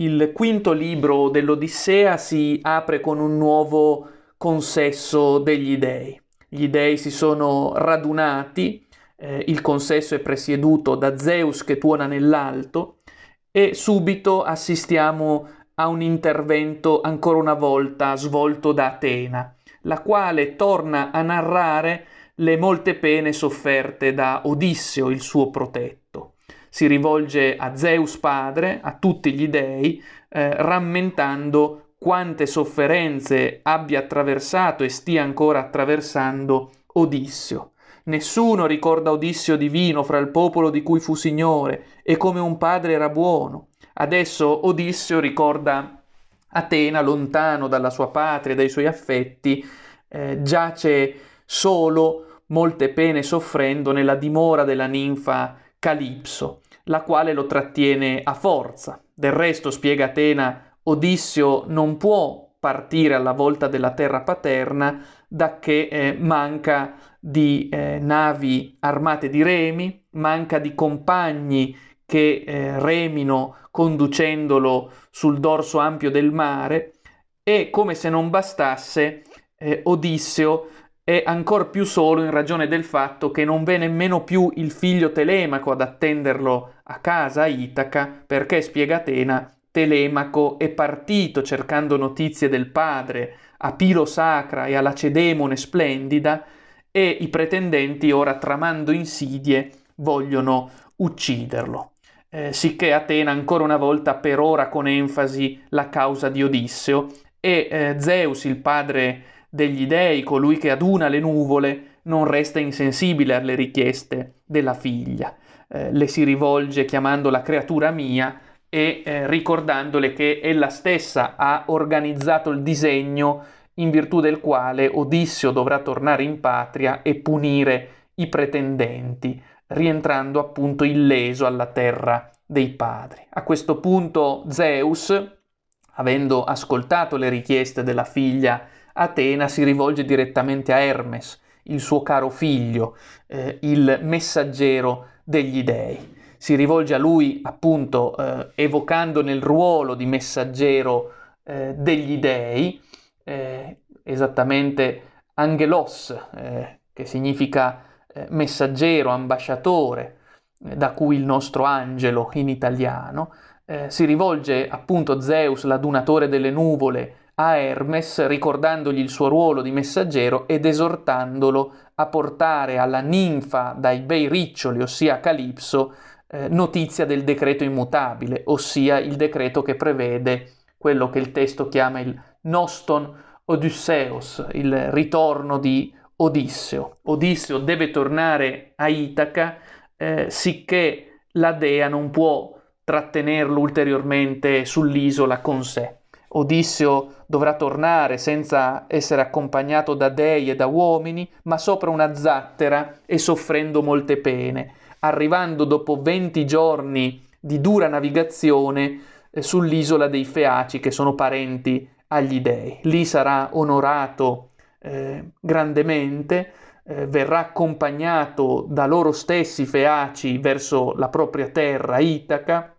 Il quinto libro dell'Odissea si apre con un nuovo consesso degli dei. Gli dei si sono radunati, eh, il consesso è presieduto da Zeus che tuona nell'alto e subito assistiamo a un intervento ancora una volta svolto da Atena, la quale torna a narrare le molte pene sofferte da Odisseo, il suo protetto si rivolge a Zeus padre, a tutti gli dei, eh, rammentando quante sofferenze abbia attraversato e stia ancora attraversando Odisseo. Nessuno ricorda Odisseo divino fra il popolo di cui fu signore e come un padre era buono. Adesso Odisseo ricorda Atena lontano dalla sua patria dai suoi affetti, eh, giace solo, molte pene soffrendo nella dimora della ninfa Calipso, la quale lo trattiene a forza. Del resto, spiega Atena, Odisseo non può partire alla volta della terra paterna da che eh, manca di eh, navi armate di remi, manca di compagni che eh, remino conducendolo sul dorso ampio del mare e come se non bastasse eh, Odisseo è ancor più solo in ragione del fatto che non v'è nemmeno più il figlio Telemaco ad attenderlo a casa a Itaca, perché, spiega Atena, Telemaco è partito cercando notizie del padre a Pilo Sacra e alla Cedemone splendida, e i pretendenti ora tramando insidie vogliono ucciderlo. Eh, sicché Atena ancora una volta perora con enfasi la causa di Odisseo e eh, Zeus, il padre degli dei, colui che aduna le nuvole, non resta insensibile alle richieste della figlia. Eh, le si rivolge chiamandola creatura mia e eh, ricordandole che ella stessa ha organizzato il disegno in virtù del quale Odisseo dovrà tornare in patria e punire i pretendenti, rientrando appunto illeso alla terra dei padri. A questo punto Zeus, avendo ascoltato le richieste della figlia Atena si rivolge direttamente a Hermes, il suo caro figlio, eh, il messaggero degli dei. Si rivolge a lui appunto eh, evocando nel ruolo di messaggero eh, degli dei, eh, esattamente angelos, eh, che significa eh, messaggero, ambasciatore, da cui il nostro angelo in italiano. si rivolge appunto Zeus, l'adunatore delle nuvole, a Hermes ricordandogli il suo ruolo di messaggero ed esortandolo a portare alla ninfa dai bei riccioli, ossia Calipso, eh, notizia del decreto immutabile, ossia il decreto che prevede quello che il testo chiama il Noston Odysseus, il ritorno di Odisseo. Odisseo deve tornare a Itaca eh, sicché la dea non può trattenerlo ulteriormente sull'isola con sé. Odisseo dovrà tornare senza essere accompagnato da dei e da uomini, ma sopra una zattera e soffrendo molte pene, arrivando dopo venti giorni di dura navigazione eh, sull'isola dei Feaci, che sono parenti agli dei. Lì sarà onorato eh, grandemente, eh, verrà accompagnato da loro stessi Feaci verso la propria terra Itaca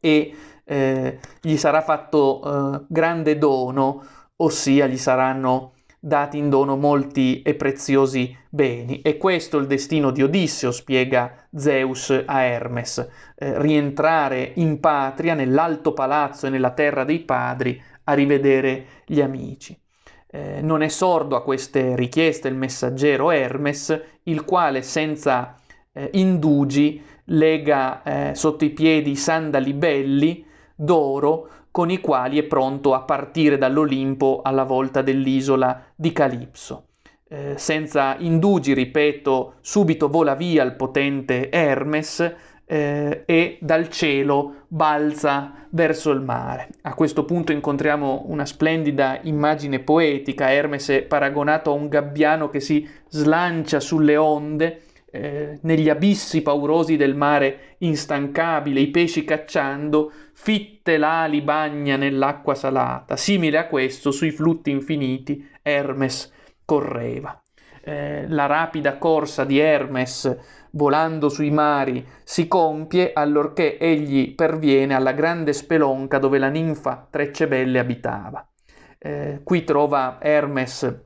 e eh, gli sarà fatto eh, grande dono, ossia gli saranno dati in dono molti e preziosi beni. E questo è il destino di Odisseo, spiega Zeus a Hermes, eh, rientrare in patria, nell'alto palazzo e nella terra dei padri, a rivedere gli amici. Eh, non è sordo a queste richieste il messaggero Hermes, il quale senza eh, indugi lega eh, sotto i piedi i sandali belli, d'oro con i quali è pronto a partire dall'Olimpo alla volta dell'isola di Calipso. Eh, senza indugi, ripeto, subito vola via il potente Hermes eh, e dal cielo balza verso il mare. A questo punto incontriamo una splendida immagine poetica. Hermes è paragonato a un gabbiano che si slancia sulle onde eh, negli abissi paurosi del mare instancabile, i pesci cacciando, fitte l'ali bagna nell'acqua salata. Simile a questo, sui flutti infiniti, Hermes correva. Eh, la rapida corsa di Hermes volando sui mari, si compie allorché egli perviene alla grande spelonca dove la ninfa Treccebelle abitava. Eh, qui trova Hermes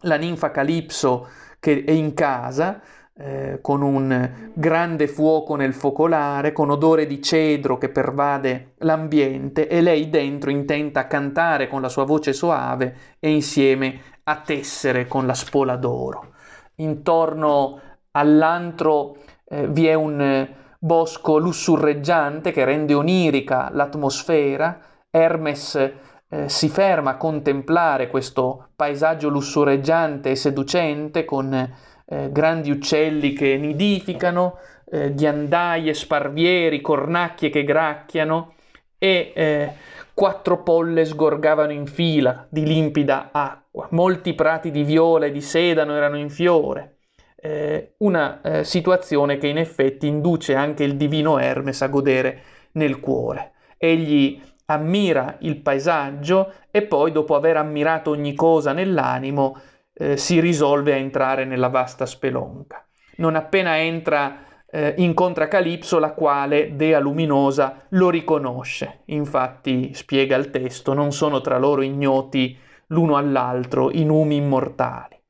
la ninfa Calipso che è in casa, eh, con un grande fuoco nel focolare, con odore di cedro che pervade l'ambiente e lei dentro intenta a cantare con la sua voce soave e insieme a tessere con la spola d'oro. Intorno all'antro eh, vi è un bosco lussurreggiante che rende onirica l'atmosfera. Hermes eh, si ferma a contemplare questo paesaggio lussureggiante e seducente con eh, grandi uccelli che nidificano, eh, ghiandaie, sparvieri, cornacchie che gracchiano e eh, quattro polle sgorgavano in fila di limpida acqua, molti prati di viola e di sedano erano in fiore. Eh, una eh, situazione che in effetti induce anche il divino Hermes a godere nel cuore. Egli ammira il paesaggio e poi dopo aver ammirato ogni cosa nell'animo eh, si risolve a entrare nella vasta spelonca. Non appena entra eh, incontra Calipso la quale, dea luminosa, lo riconosce. Infatti, spiega il testo, non sono tra loro ignoti l'uno all'altro i numi immortali.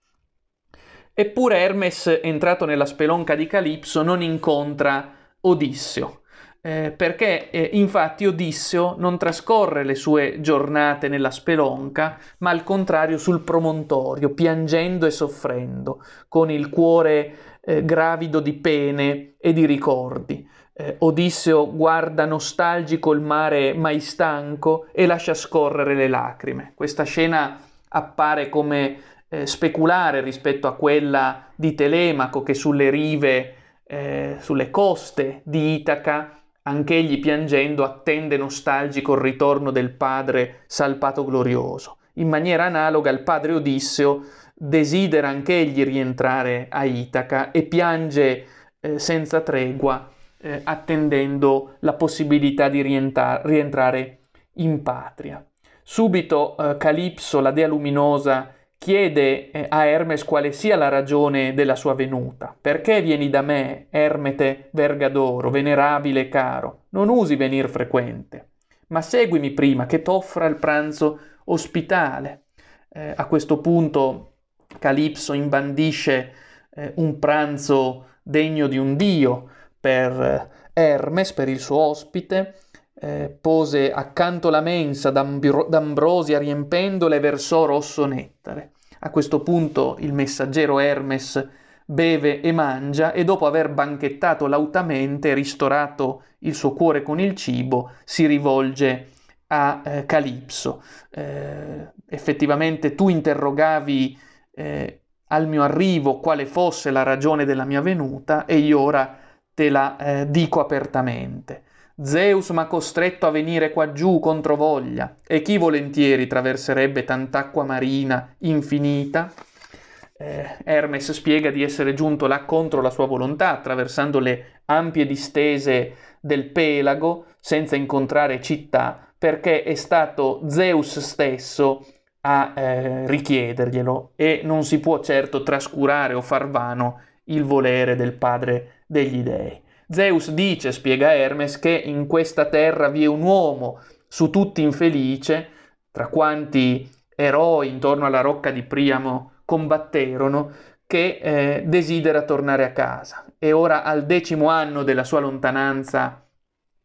Eppure Hermes, entrato nella spelonca di Calipso, non incontra Odisseo, eh, perché eh, infatti Odisseo non trascorre le sue giornate nella spelonca, ma al contrario sul promontorio, piangendo e soffrendo, con il cuore eh, gravido di pene e di ricordi. Eh, Odisseo guarda nostalgico il mare mai stanco e lascia scorrere le lacrime. Questa scena appare come eh, speculare rispetto a quella di Telemaco che sulle rive, eh, sulle coste di Itaca Anch'egli piangendo attende nostalgico il ritorno del padre salpato glorioso. In maniera analoga il padre Odisseo desidera anch'egli rientrare a Itaca e piange eh, senza tregua eh, attendendo la possibilità di rientra- rientrare in patria. Subito eh, Calipso, la dea luminosa, chiede eh, a Hermes quale sia la ragione della sua venuta. Perché vieni da me, Ermete vergadoro, venerabile e caro? Non usi venir frequente, ma seguimi prima che t'offra il pranzo ospitale. Eh, a questo punto Calipso imbandisce eh, un pranzo degno di un dio per eh, Hermes, per il suo ospite, eh, pose accanto la mensa d'ambrosia riempendola e versò rosso nettare. A questo punto il messaggero Hermes beve e mangia e dopo aver banchettato lautamente e ristorato il suo cuore con il cibo si rivolge a eh, Calipso. Eh, effettivamente tu interrogavi eh, al mio arrivo quale fosse la ragione della mia venuta e io ora te la eh, dico apertamente. Zeus m'ha costretto a venire qua giù contro voglia, e chi volentieri traverserebbe tant'acqua marina infinita? Eh, Hermes spiega di essere giunto là contro la sua volontà, attraversando le ampie distese del Pelago, senza incontrare città, perché è stato Zeus stesso a eh, richiederglielo e non si può certo trascurare o far vano il volere del padre degli dei. Zeus dice, spiega Hermes, che in questa terra vi è un uomo su tutti infelice, tra quanti eroi intorno alla rocca di Priamo combatterono, che eh, desidera tornare a casa. E ora al decimo anno della sua lontananza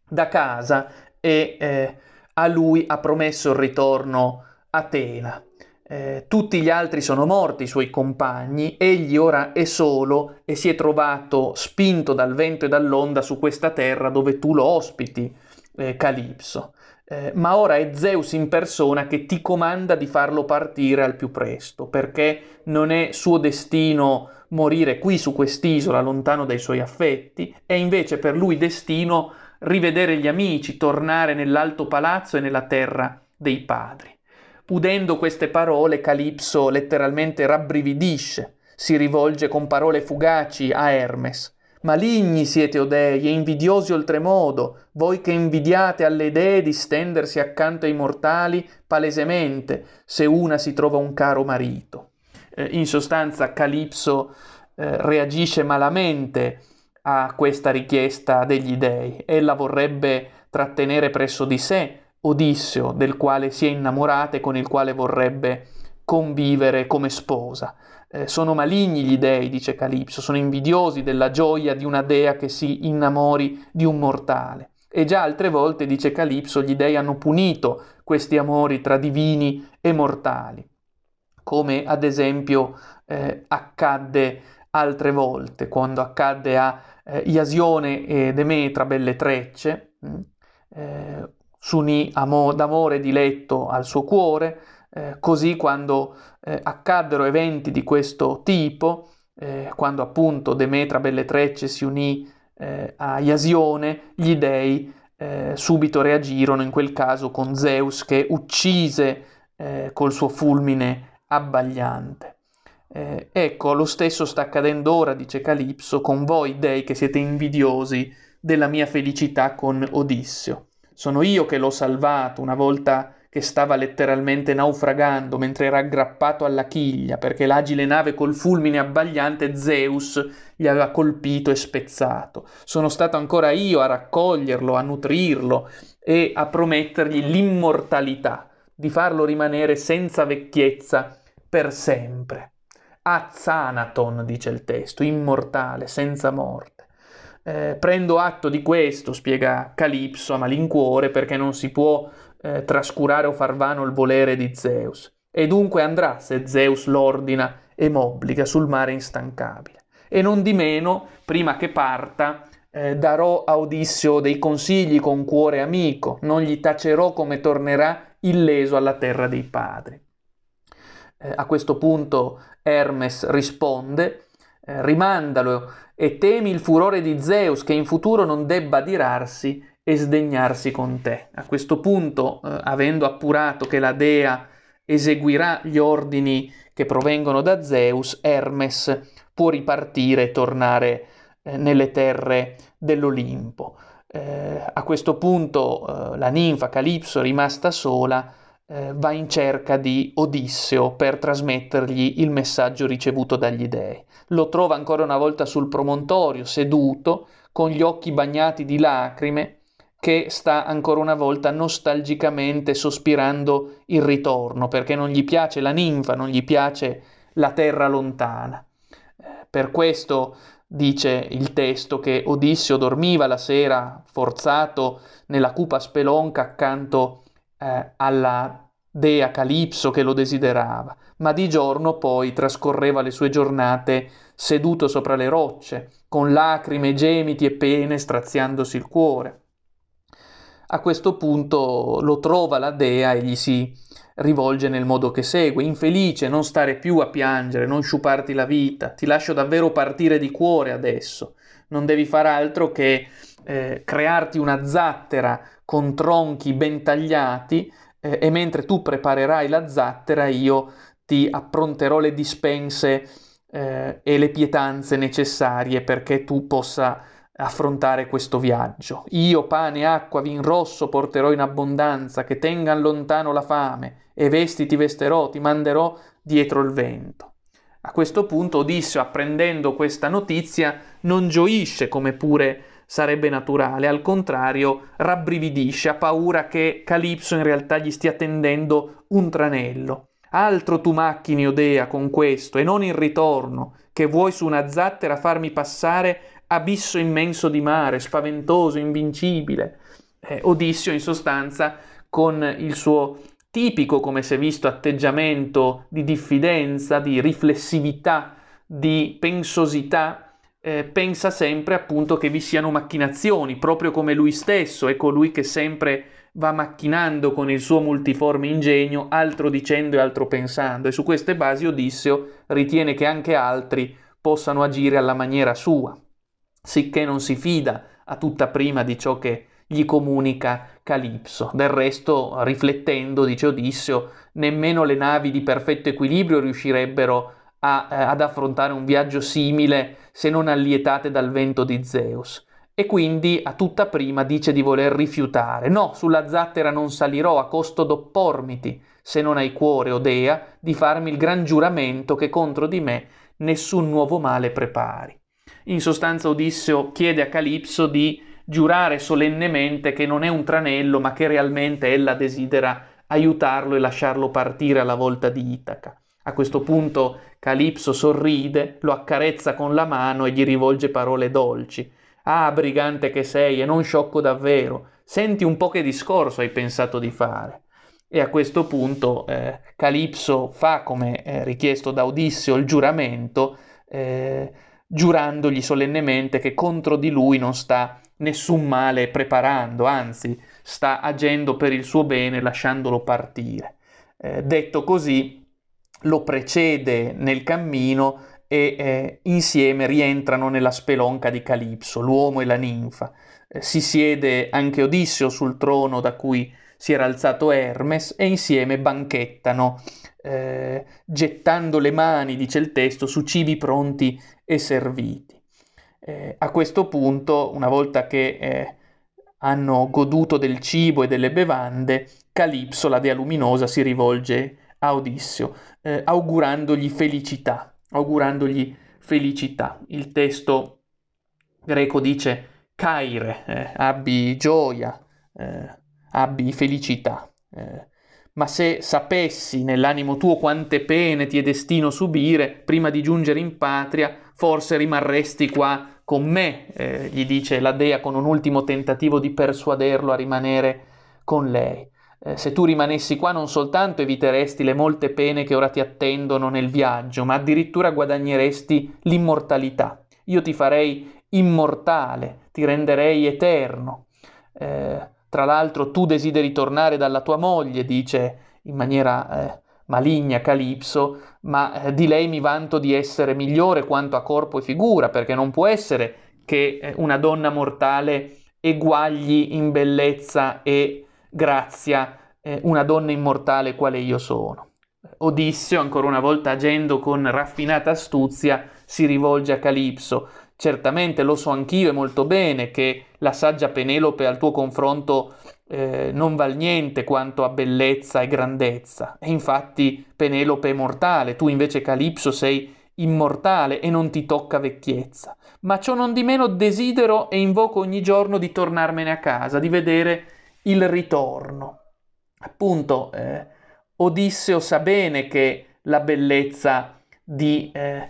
da casa e eh, a lui ha promesso il ritorno a Tela. Eh, tutti gli altri sono morti, i suoi compagni, egli ora è solo e si è trovato spinto dal vento e dall'onda su questa terra dove tu lo ospiti, eh, Calipso. Eh, ma ora è Zeus in persona che ti comanda di farlo partire al più presto, perché non è suo destino morire qui su quest'isola, lontano dai suoi affetti, è invece per lui destino rivedere gli amici, tornare nell'alto palazzo e nella terra dei padri. Udendo queste parole, Calipso letteralmente rabbrividisce, si rivolge con parole fugaci a Hermes. Maligni siete, o dei, e invidiosi oltremodo, voi che invidiate alle dee di stendersi accanto ai mortali palesemente, se una si trova un caro marito. Eh, in sostanza, Calipso eh, reagisce malamente a questa richiesta degli dei. Ella vorrebbe trattenere presso di sé Odisseo, del quale si è innamorata e con il quale vorrebbe convivere come sposa. Eh, sono maligni gli dei, dice Calipso, sono invidiosi della gioia di una dea che si innamori di un mortale. E già altre volte, dice Calipso, gli dei hanno punito questi amori tra divini e mortali, come ad esempio eh, accadde altre volte, quando accadde a eh, Iasione e Demetra, belle trecce, mm, eh, s'unì amo- d'amore diletto al suo cuore, eh, così quando eh, accaddero eventi di questo tipo, eh, quando appunto Demetra belle trecce si unì eh, a Iasione, gli dei eh, subito reagirono, in quel caso con Zeus che uccise col suo fulmine abbagliante. Eh, ecco, lo stesso sta accadendo ora, dice Calipso, con voi dei che siete invidiosi della mia felicità con Odisseo. Sono io che l'ho salvato una volta che stava letteralmente naufragando mentre era aggrappato alla chiglia perché l'agile nave col fulmine abbagliante Zeus gli aveva colpito e spezzato. Sono stato ancora io a raccoglierlo, a nutrirlo e a promettergli l'immortalità, di farlo rimanere senza vecchiezza per sempre. Azzanaton, dice il testo, immortale, senza morte. Eh, prendo atto di questo, spiega Calipso a malincuore, perché non si può eh, trascurare o far vano il volere di Zeus. E dunque andrà, se Zeus l'ordina e m'obbliga, sul mare instancabile. E non di meno, prima che parta, eh, darò a Odisseo dei consigli con cuore amico, non gli tacerò come tornerà illeso alla terra dei padri. Eh, a questo punto Hermes risponde, rimandalo e temi il furore di Zeus che in futuro non debba adirarsi e sdegnarsi con te. A questo punto, eh, avendo appurato che la dea eseguirà gli ordini che provengono da Zeus, Hermes può ripartire e tornare eh, nelle terre dell'Olimpo. Eh, a questo punto eh, la ninfa Calipso, rimasta sola, eh, va in cerca di Odisseo per trasmettergli il messaggio ricevuto dagli dei. Lo trova ancora una volta sul promontorio, seduto, con gli occhi bagnati di lacrime, che sta ancora una volta nostalgicamente sospirando il ritorno, perché non gli piace la ninfa, non gli piace la terra lontana. Eh, per questo dice il testo che Odisseo dormiva la sera forzato nella cupa spelonca accanto eh, alla dea Calipso che lo desiderava, ma di giorno poi trascorreva le sue giornate seduto sopra le rocce, con lacrime, gemiti e pene straziandosi il cuore. A questo punto lo trova la dea e gli si rivolge nel modo che segue, infelice, non stare più a piangere, non sciuparti la vita, ti lascio davvero partire di cuore adesso, non devi far altro che eh, crearti una zattera con tronchi ben tagliati eh, e mentre tu preparerai la zattera io ti appronterò le dispense eh, e le pietanze necessarie perché tu possa affrontare questo viaggio. Io pane, acqua, vin rosso porterò in abbondanza, che tengan lontano la fame, e vesti ti vesterò, ti manderò dietro il vento. A questo punto Odisseo, apprendendo questa notizia, non gioisce come pure sarebbe naturale, al contrario rabbrividisce, ha paura che Calipso in realtà gli stia tendendo un tranello. Altro tu macchini, Odea, con questo, e non il ritorno, che vuoi su una zattera farmi passare abisso immenso di mare, spaventoso, invincibile. Eh, Odissio, in sostanza, con il suo tipico, come si è visto, atteggiamento di diffidenza, di riflessività, di pensosità, eh, pensa sempre appunto che vi siano macchinazioni, proprio come lui stesso è colui che sempre va macchinando con il suo multiforme ingegno, altro dicendo e altro pensando, e su queste basi Odisseo ritiene che anche altri possano agire alla maniera sua, sicché non si fida a tutta prima di ciò che gli comunica Calipso. Del resto, riflettendo, dice Odisseo, nemmeno le navi di perfetto equilibrio riuscirebbero a, eh, ad affrontare un viaggio simile se non allietate dal vento di Zeus. E quindi a tutta prima dice di voler rifiutare. No, sulla zattera non salirò a costo d'oppormiti, se non hai cuore, o dea, di farmi il gran giuramento che contro di me nessun nuovo male prepari. In sostanza Odisseo chiede a Calipso di giurare solennemente che non è un tranello, ma che realmente ella desidera aiutarlo e lasciarlo partire alla volta di Itaca. A questo punto Calipso sorride, lo accarezza con la mano e gli rivolge parole dolci. Ah, brigante che sei, e non sciocco davvero, senti un po' che discorso hai pensato di fare. E a questo punto eh, Calipso fa, come eh, richiesto da Odisseo, il giuramento, eh, giurandogli solennemente che contro di lui non sta nessun male preparando, anzi sta agendo per il suo bene lasciandolo partire. Eh, detto così, lo precede nel cammino e eh, insieme rientrano nella spelonca di Calipso, l'uomo e la ninfa. Eh, si siede anche Odisseo sul trono da cui si era alzato Hermes e insieme banchettano, eh, gettando le mani, dice il testo, su cibi pronti e serviti. Eh, a questo punto, una volta che eh, hanno goduto del cibo e delle bevande, Calipso, la dea luminosa, si rivolge a Odisseo, eh, augurandogli felicità, augurandogli felicità. Il testo greco dice caire, eh, abbi gioia, eh, abbi felicità. Eh, ma se sapessi nell'animo tuo quante pene ti è destino subire prima di giungere in patria, forse rimarresti qua con me, eh, gli dice la dea con un ultimo tentativo di persuaderlo a rimanere con lei. Eh, se tu rimanessi qua non soltanto eviteresti le molte pene che ora ti attendono nel viaggio, ma addirittura guadagneresti l'immortalità. Io ti farei immortale, ti renderei eterno. Eh, tra l'altro tu desideri tornare dalla tua moglie, dice in maniera eh, maligna Calipso, ma eh, di lei mi vanto di essere migliore quanto a corpo e figura, perché non può essere che eh, una donna mortale eguagli in bellezza e grazia eh, una donna immortale quale io sono. Odisseo, ancora una volta agendo con raffinata astuzia, si rivolge a Calipso. Certamente lo so anch'io e molto bene che la saggia Penelope al tuo confronto eh, non val niente quanto a bellezza e grandezza. E infatti Penelope è mortale, tu invece Calipso sei immortale e non ti tocca vecchiezza. Ma ciò non di meno desidero e invoco ogni giorno di tornarmene a casa, di vedere il ritorno. Appunto, eh, Odisseo sa bene che la bellezza di eh,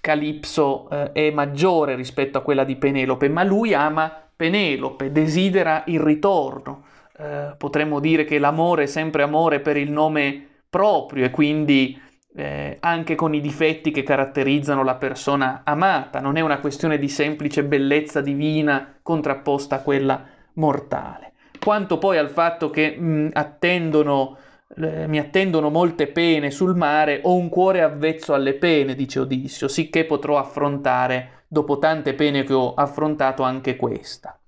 Calipso eh, è maggiore rispetto a quella di Penelope, ma lui ama Penelope, desidera il ritorno. Eh, potremmo dire che l'amore è sempre amore per il nome proprio e quindi eh, anche con i difetti che caratterizzano la persona amata, non è una questione di semplice bellezza divina contrapposta a quella mortale. Quanto poi al fatto che mh, attendono mi attendono molte pene sul mare, ho un cuore avvezzo alle pene, dice Odissio, sicché potrò affrontare, dopo tante pene che ho affrontato, anche questa.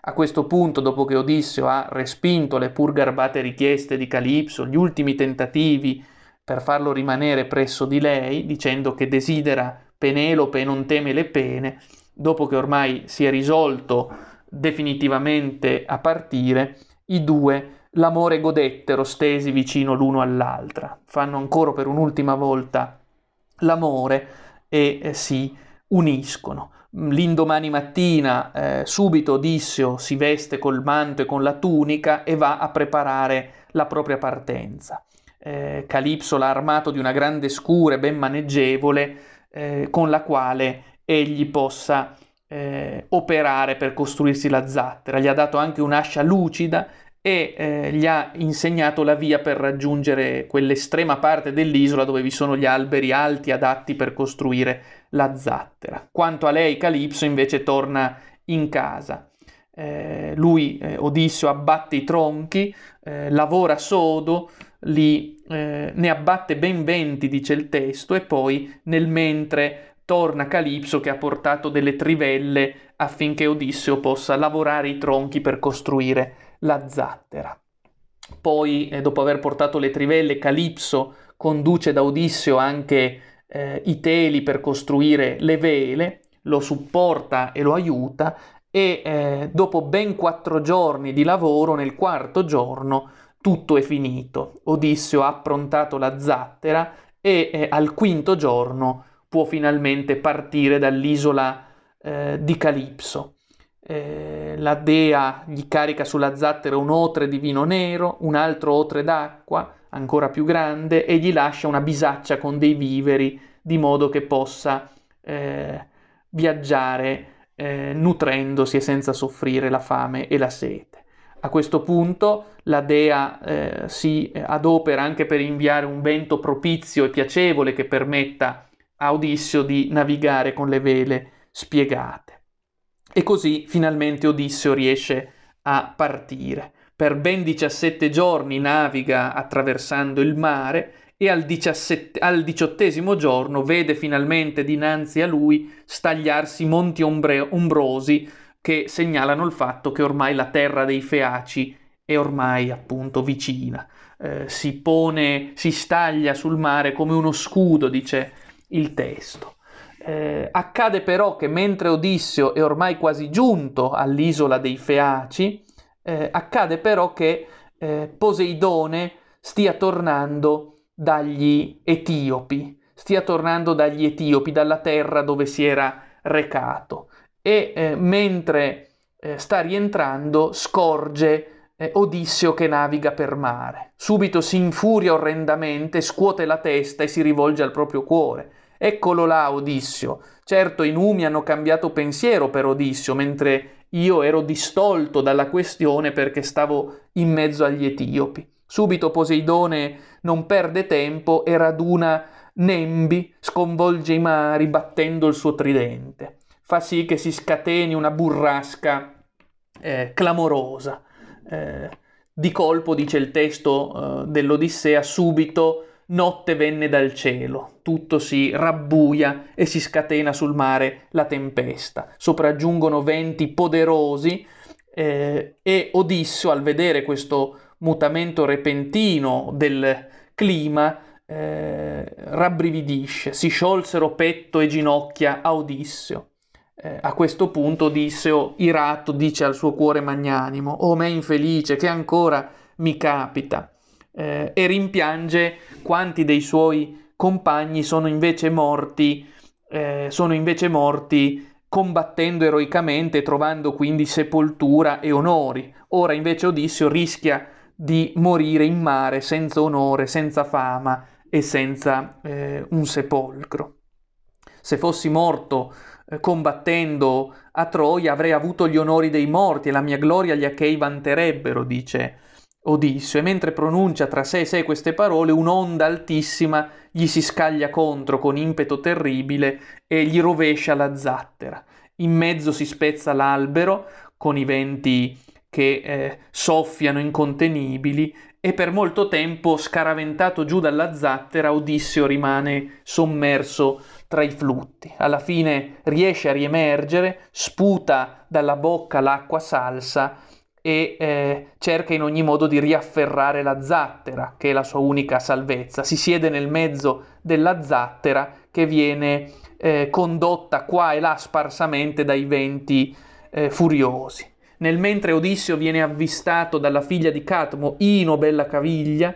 A questo punto, dopo che Odissio ha respinto le pur garbate richieste di Calipso, gli ultimi tentativi per farlo rimanere presso di lei, dicendo che desidera Penelope e non teme le pene, dopo che ormai si è risolto definitivamente a partire, i due l'amore godettero stesi vicino l'uno all'altra, fanno ancora per un'ultima volta l'amore e eh, si uniscono. L'indomani mattina eh, subito Odisseo si veste col manto e con la tunica e va a preparare la propria partenza. Eh, Calipso l'ha armato di una grande scure ben maneggevole eh, con la quale egli possa eh, operare per costruirsi la zattera. Gli ha dato anche un'ascia lucida e eh, gli ha insegnato la via per raggiungere quell'estrema parte dell'isola dove vi sono gli alberi alti adatti per costruire la zattera. Quanto a lei, Calipso invece torna in casa. Eh, lui, eh, Odisseo, abbatte i tronchi, eh, lavora sodo, li, eh, ne abbatte ben venti, dice il testo, e poi nel mentre torna Calipso che ha portato delle trivelle affinché Odisseo possa lavorare i tronchi per costruire la zattera. Poi, eh, dopo aver portato le trivelle, Calipso conduce da Odisseo anche eh, i teli per costruire le vele, lo supporta e lo aiuta e eh, dopo ben quattro giorni di lavoro, nel quarto giorno, tutto è finito. Odisseo ha approntato la zattera e eh, al quinto giorno può finalmente partire dall'isola eh, di Calipso. Eh, la dea gli carica sulla zattera un otre di vino nero, un altro otre d'acqua, ancora più grande, e gli lascia una bisaccia con dei viveri, di modo che possa eh, viaggiare eh, nutrendosi e senza soffrire la fame e la sete. A questo punto la dea eh, si adopera anche per inviare un vento propizio e piacevole che permetta a Odisseo di navigare con le vele spiegate. E così finalmente Odisseo riesce a partire. Per ben 17 giorni naviga attraversando il mare e al, diciassette, al diciottesimo giorno vede finalmente dinanzi a lui stagliarsi monti ombre, ombrosi che segnalano il fatto che ormai la terra dei Feaci è ormai appunto vicina. Eh, si pone, si staglia sul mare come uno scudo, dice il testo. Eh, accade però che mentre Odisseo è ormai quasi giunto all'isola dei Feaci, eh, accade però che eh, Poseidone stia tornando dagli Etiopi, stia tornando dagli Etiopi, dalla terra dove si era recato e eh, mentre eh, sta rientrando scorge eh, Odisseo che naviga per mare. Subito si infuria orrendamente, scuote la testa e si rivolge al proprio cuore. Eccolo là, Odisseo. Certo, i numi hanno cambiato pensiero per Odisseo, mentre io ero distolto dalla questione perché stavo in mezzo agli etiopi. Subito Poseidone non perde tempo e raduna Nembi, sconvolge i mari battendo il suo tridente fa sì che si scateni una burrasca eh, clamorosa. Eh, di colpo, dice il testo eh, dell'Odissea, subito notte venne dal cielo, tutto si rabbuia e si scatena sul mare la tempesta. Sopraggiungono venti poderosi eh, e Odisseo, al vedere questo mutamento repentino del clima, eh, rabbrividisce, si sciolsero petto e ginocchia a Odisseo. Eh, a questo punto Odisseo, irato, dice al suo cuore magnanimo, O me infelice, che ancora mi capita, eh, e rimpiange quanti dei suoi compagni sono invece morti, eh, sono invece morti combattendo eroicamente, trovando quindi sepoltura e onori. Ora invece Odisseo rischia di morire in mare senza onore, senza fama e senza eh, un sepolcro. Se fossi morto eh, combattendo a Troia avrei avuto gli onori dei morti e la mia gloria gli achei vanterebbero, dice Odisseo, e mentre pronuncia tra sé e sé queste parole, un'onda altissima gli si scaglia contro con impeto terribile e gli rovescia la zattera. In mezzo si spezza l'albero con i venti che eh, soffiano incontenibili e per molto tempo, scaraventato giù dalla zattera, Odisseo rimane sommerso tra i flutti. Alla fine riesce a riemergere, sputa dalla bocca l'acqua salsa e eh, cerca in ogni modo di riafferrare la zattera, che è la sua unica salvezza. Si siede nel mezzo della zattera che viene eh, condotta qua e là sparsamente dai venti eh, furiosi. Nel mentre Odisseo viene avvistato dalla figlia di Catmo, Ino Bella Caviglia,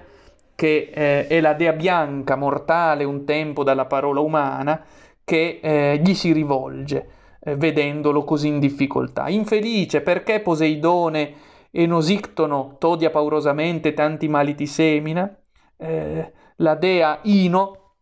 che eh, è la dea bianca, mortale un tempo dalla parola umana, che eh, gli si rivolge, eh, vedendolo così in difficoltà. Infelice, perché Poseidone e Nosictono t'odia paurosamente, tanti mali ti semina? Eh, la dea Ino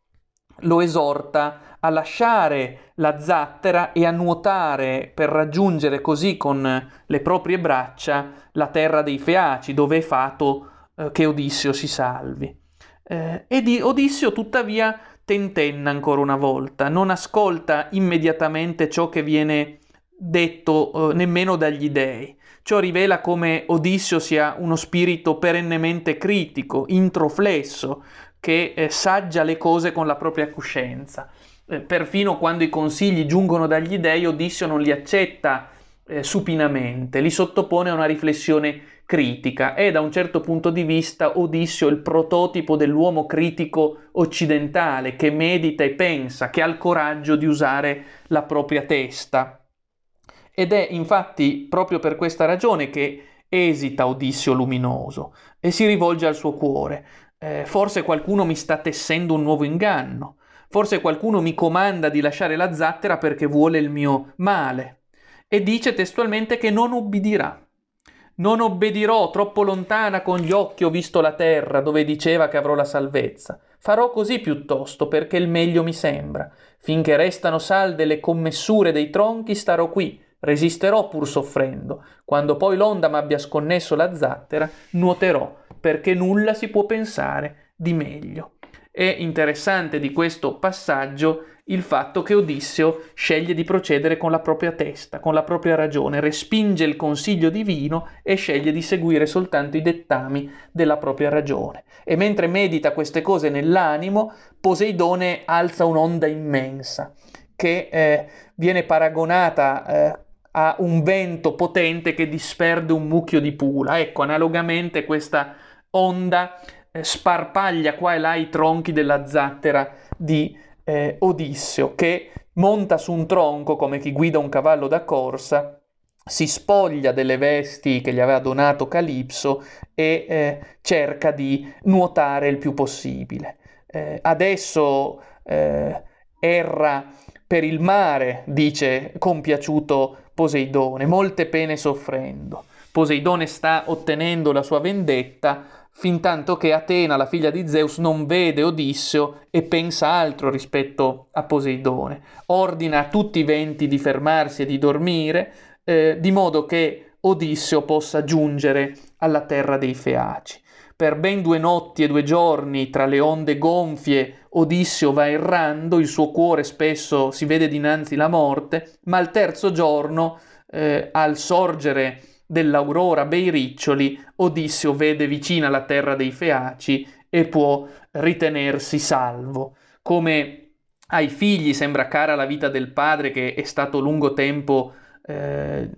lo esorta a lasciare la zattera e a nuotare per raggiungere così con le proprie braccia la terra dei Feaci, dove è fato eh, che Odisseo si salvi. Eh, e di Odisseo tuttavia tentenna ancora una volta, non ascolta immediatamente ciò che viene detto eh, nemmeno dagli dei. Ciò rivela come Odisseo sia uno spirito perennemente critico, introflesso, che eh, saggia le cose con la propria coscienza. Eh, perfino quando i consigli giungono dagli dei, Odisseo non li accetta eh, supinamente, li sottopone a una riflessione critica. È da un certo punto di vista Odisseo il prototipo dell'uomo critico occidentale che medita e pensa, che ha il coraggio di usare la propria testa. Ed è infatti proprio per questa ragione che esita Odisseo luminoso e si rivolge al suo cuore. Eh, forse qualcuno mi sta tessendo un nuovo inganno. Forse qualcuno mi comanda di lasciare la zattera perché vuole il mio male. E dice testualmente che non ubbidirà. Non obbedirò troppo lontana con gli occhi ho visto la terra dove diceva che avrò la salvezza. Farò così piuttosto perché il meglio mi sembra. Finché restano salde le commessure dei tronchi starò qui, resisterò pur soffrendo. Quando poi l'onda m'abbia sconnesso la zattera, nuoterò perché nulla si può pensare di meglio. È interessante di questo passaggio il fatto che Odisseo sceglie di procedere con la propria testa, con la propria ragione, respinge il consiglio divino e sceglie di seguire soltanto i dettami della propria ragione. E mentre medita queste cose nell'animo, Poseidone alza un'onda immensa che eh, viene paragonata eh, a un vento potente che disperde un mucchio di pula. Ecco, analogamente questa onda eh, sparpaglia qua e là i tronchi della zattera di eh, Odisseo, che monta su un tronco come chi guida un cavallo da corsa, si spoglia delle vesti che gli aveva donato Calipso e eh, cerca di nuotare il più possibile. Eh, adesso eh, erra per il mare, dice compiaciuto Poseidone, molte pene soffrendo. Poseidone sta ottenendo la sua vendetta fin tanto che Atena, la figlia di Zeus, non vede Odisseo e pensa altro rispetto a Poseidone. Ordina a tutti i venti di fermarsi e di dormire, eh, di modo che Odisseo possa giungere alla terra dei Feaci. Per ben due notti e due giorni, tra le onde gonfie, Odisseo va errando, il suo cuore spesso si vede dinanzi la morte, ma al terzo giorno, eh, al sorgere dell'aurora bei riccioli, Odisseo vede vicina la terra dei Feaci e può ritenersi salvo. Come ai figli sembra cara la vita del padre che è stato lungo tempo eh,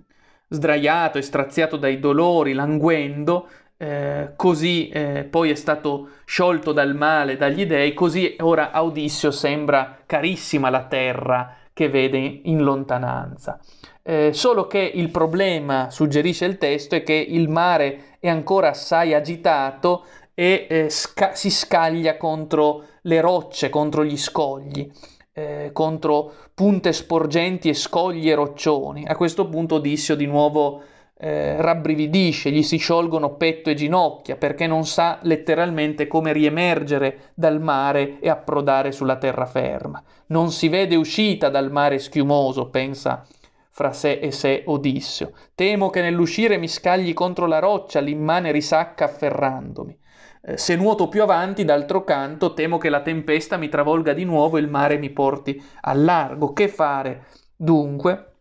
sdraiato e straziato dai dolori, languendo, eh, così eh, poi è stato sciolto dal male, dagli dei, così ora a Odisseo sembra carissima la terra che vede in lontananza. Eh, solo che il problema, suggerisce il testo, è che il mare è ancora assai agitato e eh, sca- si scaglia contro le rocce, contro gli scogli, eh, contro punte sporgenti e scogli e roccioni. A questo punto Odisseo di nuovo eh, rabbrividisce, gli si sciolgono petto e ginocchia perché non sa letteralmente come riemergere dal mare e approdare sulla terraferma. Non si vede uscita dal mare schiumoso, pensa fra sé e sé Odisseo. Temo che nell'uscire mi scagli contro la roccia, l'immane risacca afferrandomi. Eh, se nuoto più avanti, d'altro canto, temo che la tempesta mi travolga di nuovo e il mare mi porti al largo. Che fare? Dunque,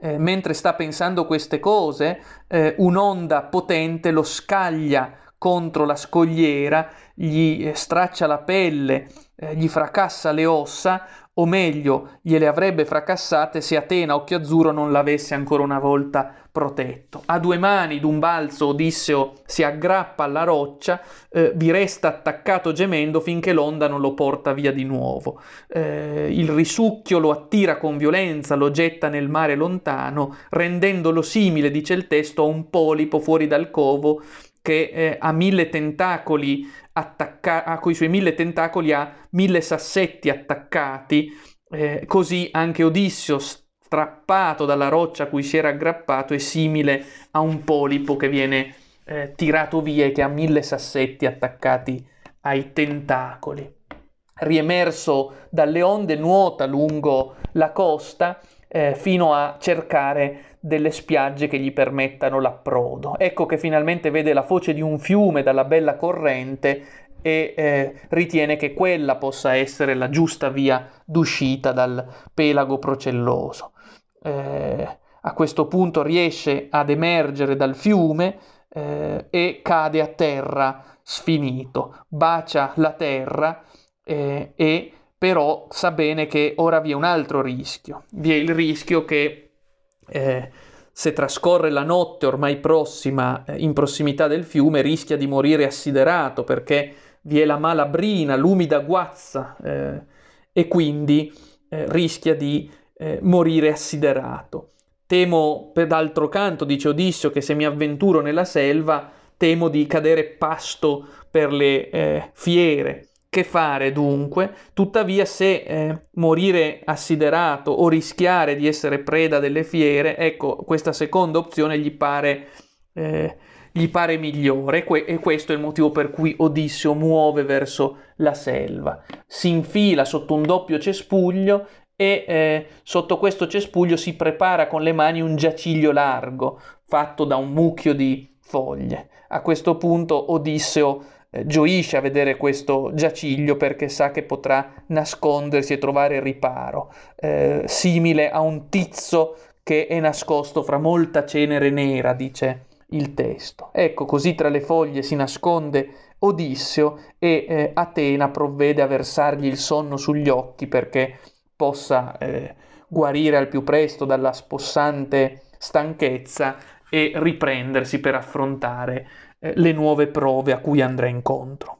eh, mentre sta pensando queste cose, eh, un'onda potente lo scaglia contro la scogliera, gli eh, straccia la pelle, eh, gli fracassa le ossa, o meglio, gliele avrebbe fracassate se Atena Occhio Azzurro non l'avesse ancora una volta protetto. A due mani d'un balzo Odisseo si aggrappa alla roccia, eh, vi resta attaccato gemendo finché l'onda non lo porta via di nuovo. Eh, il risucchio lo attira con violenza, lo getta nel mare lontano, rendendolo simile, dice il testo, a un polipo fuori dal covo che eh, ha mille tentacoli attacca- con i suoi mille tentacoli ha mille sassetti attaccati, eh, così anche Odisseo strappato dalla roccia a cui si era aggrappato è simile a un polipo che viene eh, tirato via e che ha mille sassetti attaccati ai tentacoli. Riemerso dalle onde nuota lungo la costa eh, fino a cercare delle spiagge che gli permettano l'approdo. Ecco che finalmente vede la foce di un fiume dalla bella corrente e eh, ritiene che quella possa essere la giusta via d'uscita dal pelago procelloso. Eh, a questo punto riesce ad emergere dal fiume eh, e cade a terra sfinito, bacia la terra eh, e però sa bene che ora vi è un altro rischio, vi è il rischio che eh, se trascorre la notte ormai prossima eh, in prossimità del fiume rischia di morire assiderato perché vi è la malabrina, l'umida guazza eh, e quindi eh, rischia di eh, morire assiderato. Temo, per d'altro canto, dice Odisseo, che se mi avventuro nella selva temo di cadere pasto per le eh, fiere Che fare dunque? Tuttavia, se eh, morire assiderato o rischiare di essere preda delle fiere, ecco, questa seconda opzione gli pare, eh, gli pare migliore que- e questo è il motivo per cui Odisseo muove verso la selva. Si infila sotto un doppio cespuglio e eh, sotto questo cespuglio si prepara con le mani un giaciglio largo fatto da un mucchio di foglie. A questo punto Odisseo gioisce a vedere questo giaciglio perché sa che potrà nascondersi e trovare riparo, eh, simile a un tizzo che è nascosto fra molta cenere nera, dice il testo. Ecco, così tra le foglie si nasconde Odisseo e eh, Atena provvede a versargli il sonno sugli occhi perché possa eh, guarire al più presto dalla spossante stanchezza e riprendersi per affrontare eh, le nuove prove a cui andrà incontro.